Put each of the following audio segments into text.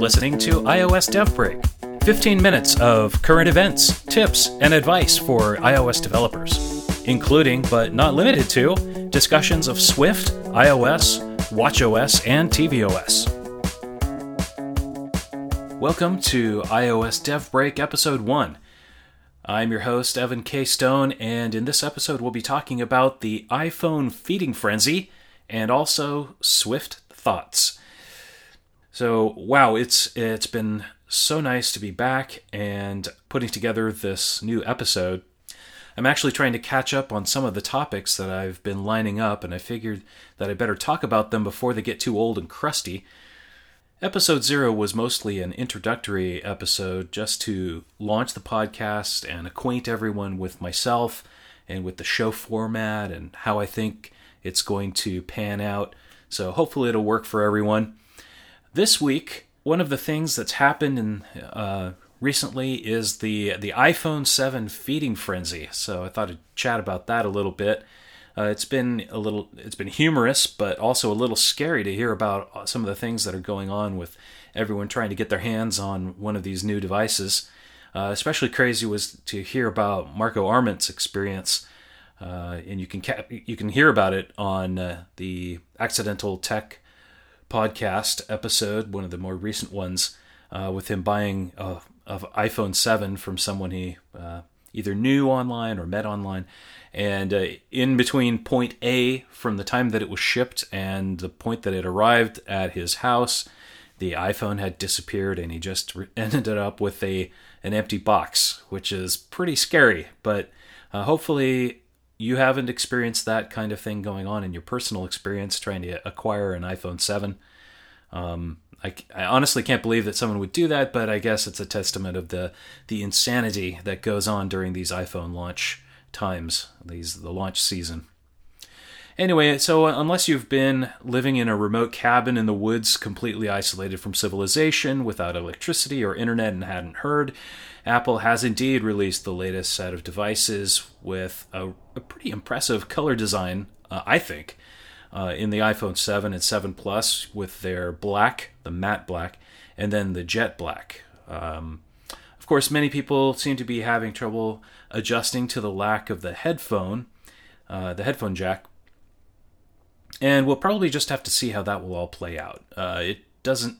listening to iOS Dev Break 15 minutes of current events, tips, and advice for iOS developers, including but not limited to discussions of Swift, iOS, watchOS, and tvOS. Welcome to iOS Dev Break Episode 1. I'm your host, Evan K. Stone, and in this episode, we'll be talking about the iPhone feeding frenzy and also Swift thoughts. So, wow, it's it's been so nice to be back and putting together this new episode. I'm actually trying to catch up on some of the topics that I've been lining up, and I figured that I better talk about them before they get too old and crusty. Episode zero was mostly an introductory episode just to launch the podcast and acquaint everyone with myself and with the show format and how I think it's going to pan out. So hopefully it'll work for everyone. This week, one of the things that's happened in, uh, recently is the the iPhone 7 feeding frenzy. So I thought I'd chat about that a little bit. Uh, it's been a little it's been humorous, but also a little scary to hear about some of the things that are going on with everyone trying to get their hands on one of these new devices. Uh, especially crazy was to hear about Marco Arment's experience, uh, and you can ca- you can hear about it on uh, the Accidental Tech podcast episode, one of the more recent ones, uh, with him buying a, a, iPhone 7 from someone he uh, either knew online or met online. And uh, in between point A from the time that it was shipped and the point that it arrived at his house, the iPhone had disappeared and he just ended up with a an empty box, which is pretty scary. But uh, hopefully you haven't experienced that kind of thing going on in your personal experience trying to acquire an iPhone 7. Um, I, I, honestly can't believe that someone would do that, but I guess it's a testament of the the insanity that goes on during these iPhone launch times, these the launch season. Anyway, so unless you've been living in a remote cabin in the woods, completely isolated from civilization, without electricity or internet, and hadn't heard, Apple has indeed released the latest set of devices with a, a pretty impressive color design, uh, I think, uh, in the iPhone 7 and 7 Plus with their black, the matte black, and then the jet black. Um, of course, many people seem to be having trouble adjusting to the lack of the headphone, uh, the headphone jack. And we'll probably just have to see how that will all play out. Uh, it doesn't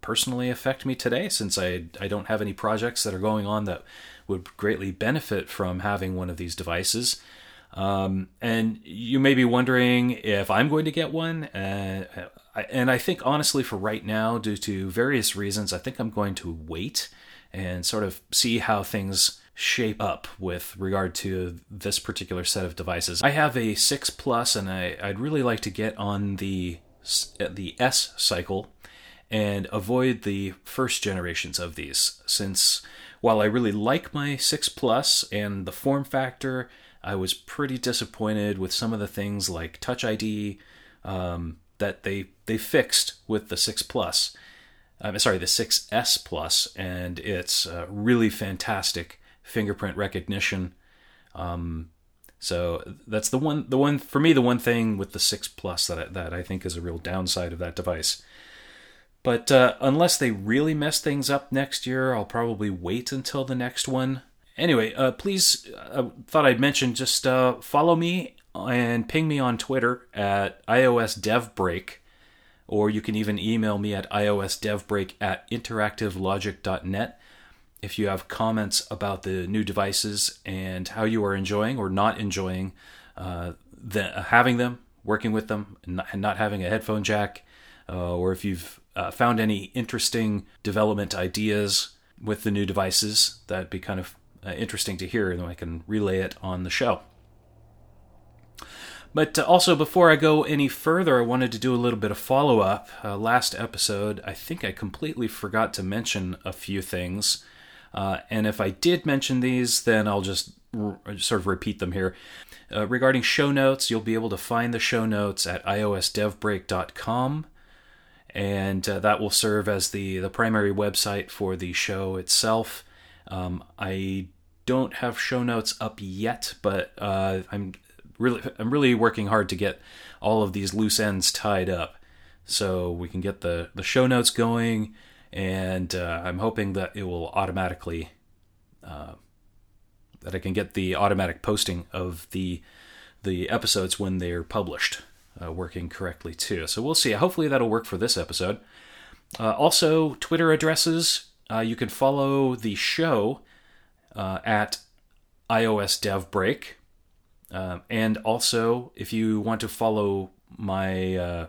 personally affect me today since I, I don't have any projects that are going on that would greatly benefit from having one of these devices. Um, and you may be wondering if I'm going to get one. Uh, and I think, honestly, for right now, due to various reasons, I think I'm going to wait and sort of see how things shape up with regard to this particular set of devices. I have a 6 Plus, and I, I'd really like to get on the the S cycle and avoid the first generations of these since while I really like my 6 Plus and the form factor, I was pretty disappointed with some of the things like Touch ID um, that they they fixed with the 6 Plus. I'm sorry, the 6S Plus, and it's uh, really fantastic fingerprint recognition. Um, so that's the one, the one for me, the one thing with the 6 Plus that I, that I think is a real downside of that device. But uh, unless they really mess things up next year, I'll probably wait until the next one. Anyway, uh, please, I uh, thought I'd mention just uh, follow me and ping me on Twitter at iOS DevBreak, or you can even email me at iOSDevBreak at interactivelogic.net if you have comments about the new devices and how you are enjoying or not enjoying uh, the, having them, working with them, and not, and not having a headphone jack, uh, or if you've uh, found any interesting development ideas with the new devices, that'd be kind of uh, interesting to hear, and then I can relay it on the show. But uh, also, before I go any further, I wanted to do a little bit of follow up. Uh, last episode, I think I completely forgot to mention a few things. Uh, and if I did mention these, then I'll just r- sort of repeat them here. Uh, regarding show notes, you'll be able to find the show notes at iosdevbreak.com and uh, that will serve as the the primary website for the show itself. Um, I don't have show notes up yet, but uh, I'm really I'm really working hard to get all of these loose ends tied up, so we can get the the show notes going, and uh, I'm hoping that it will automatically uh, that I can get the automatic posting of the the episodes when they're published uh, working correctly too. So we'll see. Hopefully that'll work for this episode. Uh, also, Twitter addresses. Uh, you can follow the show uh, at iOS Dev Break, um, and also if you want to follow my uh,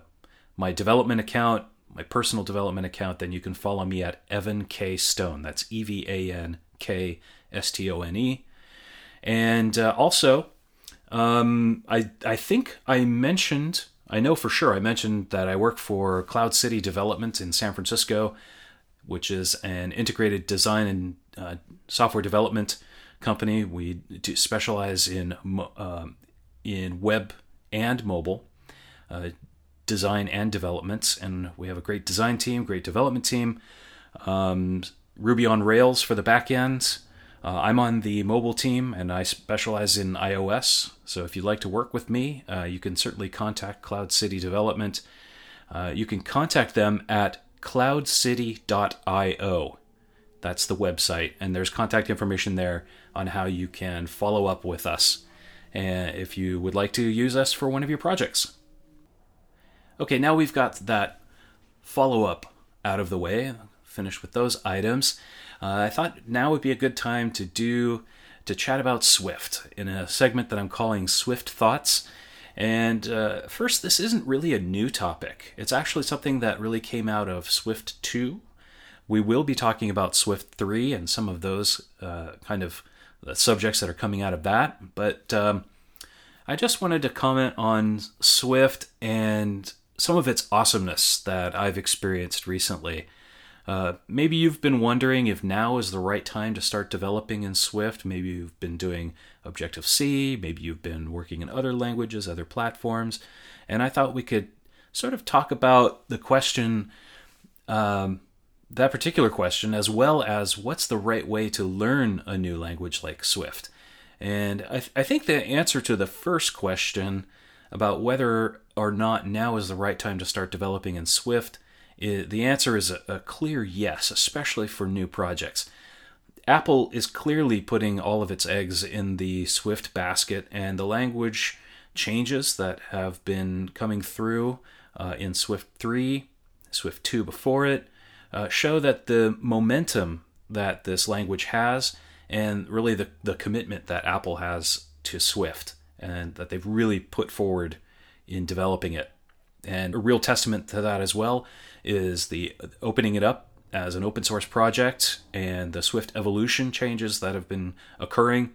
my development account, my personal development account, then you can follow me at Evan K Stone. That's E V A N K S T O N E. And uh, also, um, I I think I mentioned, I know for sure, I mentioned that I work for Cloud City Development in San Francisco, which is an integrated design and uh, software development company. We specialize in uh, in web and mobile uh, design and development, and we have a great design team, great development team. Um, Ruby on Rails for the back end. Uh, I'm on the mobile team and I specialize in iOS. So if you'd like to work with me, uh, you can certainly contact Cloud City Development. Uh, you can contact them at cloudcity.io. That's the website, and there's contact information there on how you can follow up with us and if you would like to use us for one of your projects. Okay, now we've got that follow up out of the way, finished with those items. Uh, I thought now would be a good time to do to chat about Swift in a segment that I'm calling Swift Thoughts. And uh, first, this isn't really a new topic. It's actually something that really came out of Swift 2. We will be talking about Swift 3 and some of those uh, kind of subjects that are coming out of that. But um, I just wanted to comment on Swift and some of its awesomeness that I've experienced recently. Uh, maybe you've been wondering if now is the right time to start developing in Swift. Maybe you've been doing Objective C, maybe you've been working in other languages, other platforms. And I thought we could sort of talk about the question, um, that particular question, as well as what's the right way to learn a new language like Swift. And I, th- I think the answer to the first question about whether or not now is the right time to start developing in Swift the answer is a, a clear yes, especially for new projects. Apple is clearly putting all of its eggs in the Swift basket, and the language changes that have been coming through uh, in Swift 3, Swift 2 before it, uh, show that the momentum that this language has, and really the, the commitment that Apple has to Swift, and that they've really put forward in developing it. And a real testament to that as well is the opening it up as an open source project and the Swift evolution changes that have been occurring.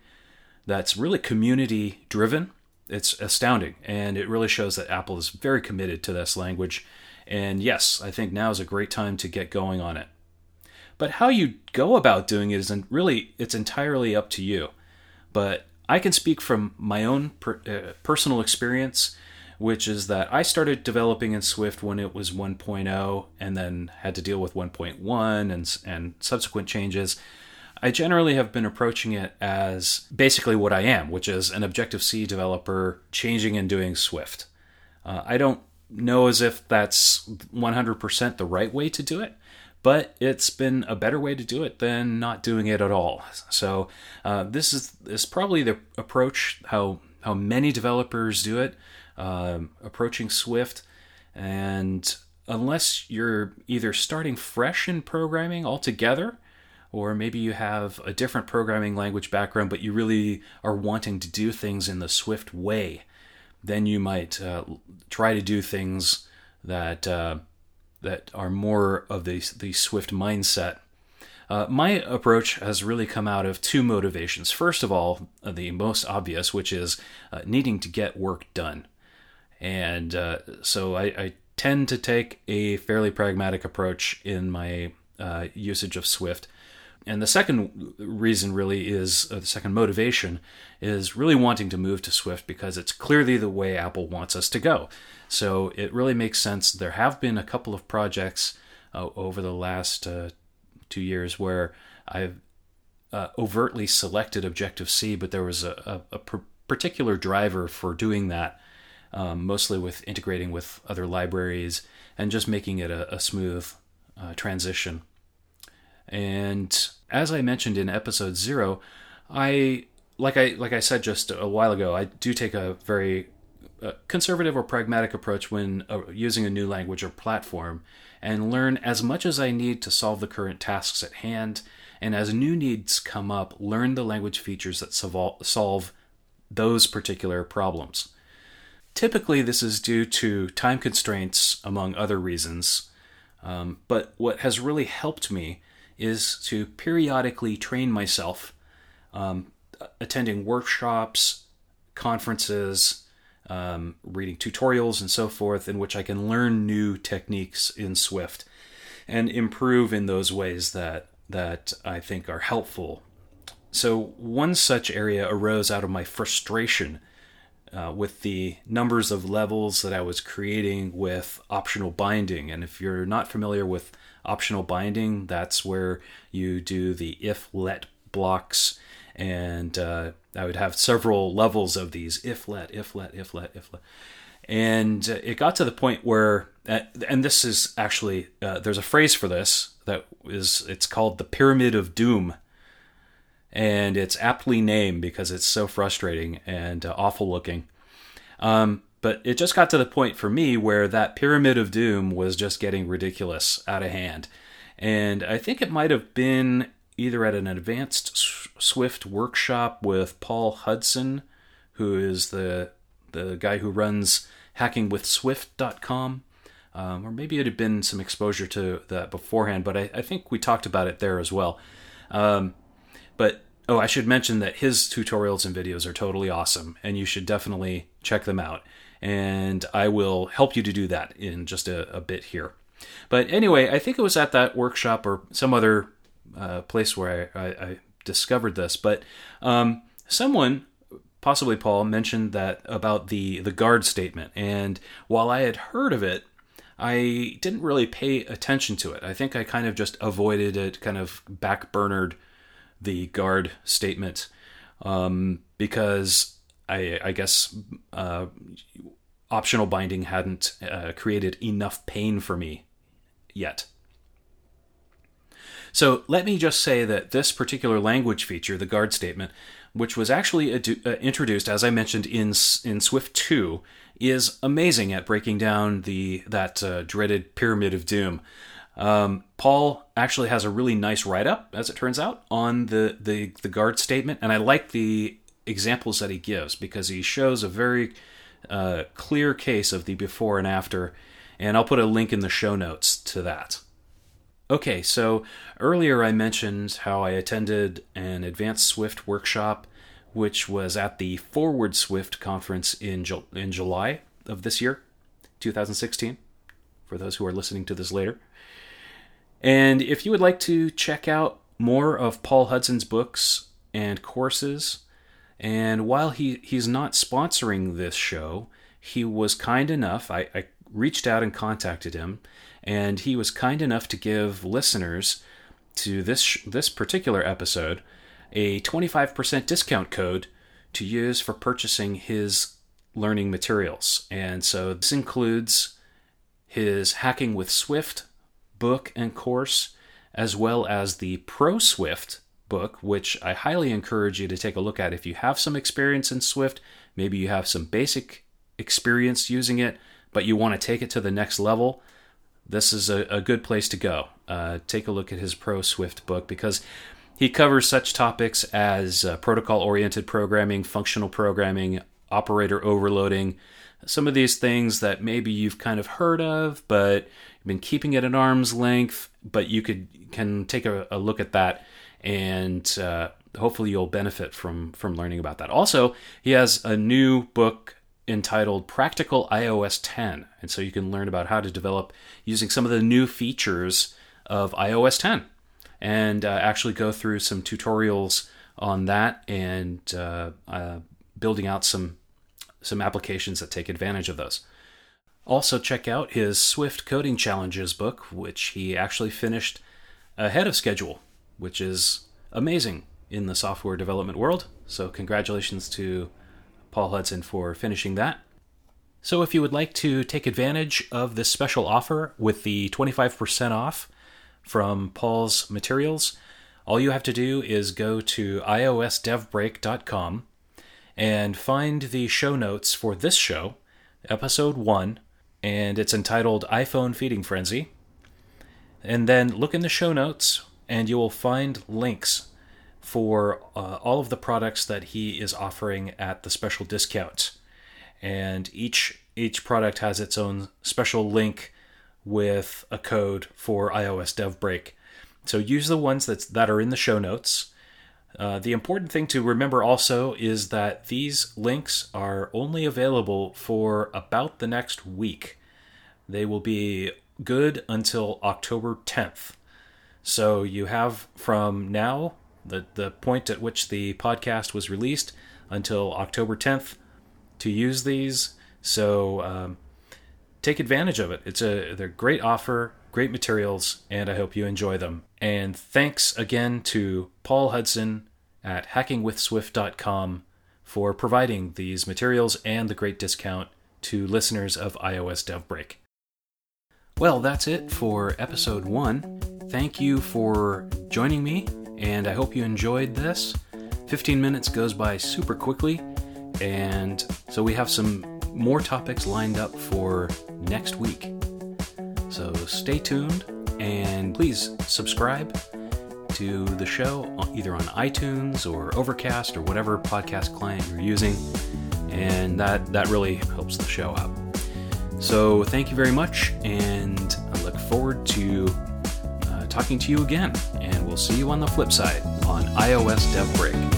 That's really community driven. It's astounding, and it really shows that Apple is very committed to this language. And yes, I think now is a great time to get going on it. But how you go about doing it isn't really, it's entirely up to you. But I can speak from my own per, uh, personal experience which is that I started developing in Swift when it was 1.0 and then had to deal with 1.1 and, and subsequent changes. I generally have been approaching it as basically what I am, which is an Objective C developer changing and doing Swift. Uh, I don't know as if that's 100% the right way to do it, but it's been a better way to do it than not doing it at all. So uh, this is, is probably the approach how how many developers do it um, approaching Swift. And unless you're either starting fresh in programming altogether, or maybe you have a different programming language background, but you really are wanting to do things in the Swift way, then you might uh, try to do things that uh, that are more of the the Swift mindset. Uh, my approach has really come out of two motivations. First of all, the most obvious, which is uh, needing to get work done. And uh, so I, I, tend to take a fairly pragmatic approach in my uh, usage of Swift. And the second reason, really, is uh, the second motivation is really wanting to move to Swift because it's clearly the way Apple wants us to go. So it really makes sense. There have been a couple of projects uh, over the last uh, two years where I've uh, overtly selected Objective C, but there was a, a, a particular driver for doing that um, mostly with integrating with other libraries and just making it a, a smooth uh, transition. And as I mentioned in episode zero, I like I like I said just a while ago, I do take a very uh, conservative or pragmatic approach when uh, using a new language or platform, and learn as much as I need to solve the current tasks at hand. And as new needs come up, learn the language features that solve those particular problems. Typically, this is due to time constraints, among other reasons. Um, but what has really helped me is to periodically train myself, um, attending workshops, conferences, um, reading tutorials, and so forth, in which I can learn new techniques in Swift and improve in those ways that that I think are helpful. So one such area arose out of my frustration uh, with the numbers of levels that I was creating with optional binding. And if you're not familiar with optional binding, that's where you do the if let blocks. And uh, I would have several levels of these if let, if let, if let, if let. And it got to the point where, uh, and this is actually, uh, there's a phrase for this that is, it's called the pyramid of doom and it's aptly named because it's so frustrating and uh, awful looking. Um, but it just got to the point for me where that pyramid of doom was just getting ridiculous out of hand. And I think it might have been either at an advanced Swift workshop with Paul Hudson, who is the the guy who runs hackingwithswift.com. Um, or maybe it had been some exposure to that beforehand, but I, I think we talked about it there as well. Um, but oh, I should mention that his tutorials and videos are totally awesome, and you should definitely check them out. And I will help you to do that in just a, a bit here. But anyway, I think it was at that workshop or some other uh, place where I, I, I, discovered this. But um, someone, possibly Paul, mentioned that about the the guard statement, and while I had heard of it, I didn't really pay attention to it. I think I kind of just avoided it, kind of backburnered the guard statement um, because I, I guess uh, optional binding hadn't uh, created enough pain for me yet. So let me just say that this particular language feature, the guard statement, which was actually adu- uh, introduced, as I mentioned in in Swift 2, is amazing at breaking down the that uh, dreaded pyramid of doom. Um, Paul actually has a really nice write up, as it turns out, on the, the, the guard statement. And I like the examples that he gives because he shows a very uh, clear case of the before and after. And I'll put a link in the show notes to that. Okay, so earlier I mentioned how I attended an advanced Swift workshop, which was at the Forward Swift conference in, Ju- in July of this year, 2016, for those who are listening to this later. And if you would like to check out more of Paul Hudson's books and courses, and while he, he's not sponsoring this show, he was kind enough, I, I reached out and contacted him, and he was kind enough to give listeners to this this particular episode a 25% discount code to use for purchasing his learning materials. And so this includes his Hacking with Swift book and course, as well as the Pro Swift book, which I highly encourage you to take a look at if you have some experience in Swift. Maybe you have some basic experience using it, but you want to take it to the next level. This is a, a good place to go. Uh, take a look at his Pro Swift book because he covers such topics as uh, protocol oriented programming, functional programming, operator overloading, some of these things that maybe you've kind of heard of, but you've been keeping it at arm's length. But you could can take a, a look at that, and uh, hopefully you'll benefit from from learning about that. Also, he has a new book entitled Practical iOS 10, and so you can learn about how to develop using some of the new features of iOS 10, and uh, actually go through some tutorials on that and uh, uh building out some some applications that take advantage of those. Also, check out his Swift Coding Challenges book, which he actually finished ahead of schedule, which is amazing in the software development world. So, congratulations to Paul Hudson for finishing that. So, if you would like to take advantage of this special offer with the 25% off from Paul's materials, all you have to do is go to iosdevbreak.com and find the show notes for this show, episode 1, and it's entitled iPhone Feeding Frenzy. And then look in the show notes, and you will find links for uh, all of the products that he is offering at the special discount. And each each product has its own special link with a code for iOS Dev Break. So use the ones that's, that are in the show notes. Uh, the important thing to remember also is that these links are only available for about the next week. They will be good until October 10th. So you have from now, the, the point at which the podcast was released, until October 10th to use these. So um, take advantage of it. It's a they're a great offer, great materials, and I hope you enjoy them. And thanks again to Paul Hudson at hackingwithswift.com for providing these materials and the great discount to listeners of iOS Dev Break. Well, that's it for episode one. Thank you for joining me, and I hope you enjoyed this. 15 minutes goes by super quickly, and so we have some more topics lined up for next week. So stay tuned and please subscribe to the show either on iTunes or Overcast or whatever podcast client you're using, and that that really helps the show out. So thank you very much, and I look forward to uh, talking to you again. And we'll see you on the flip side on iOS Dev Break.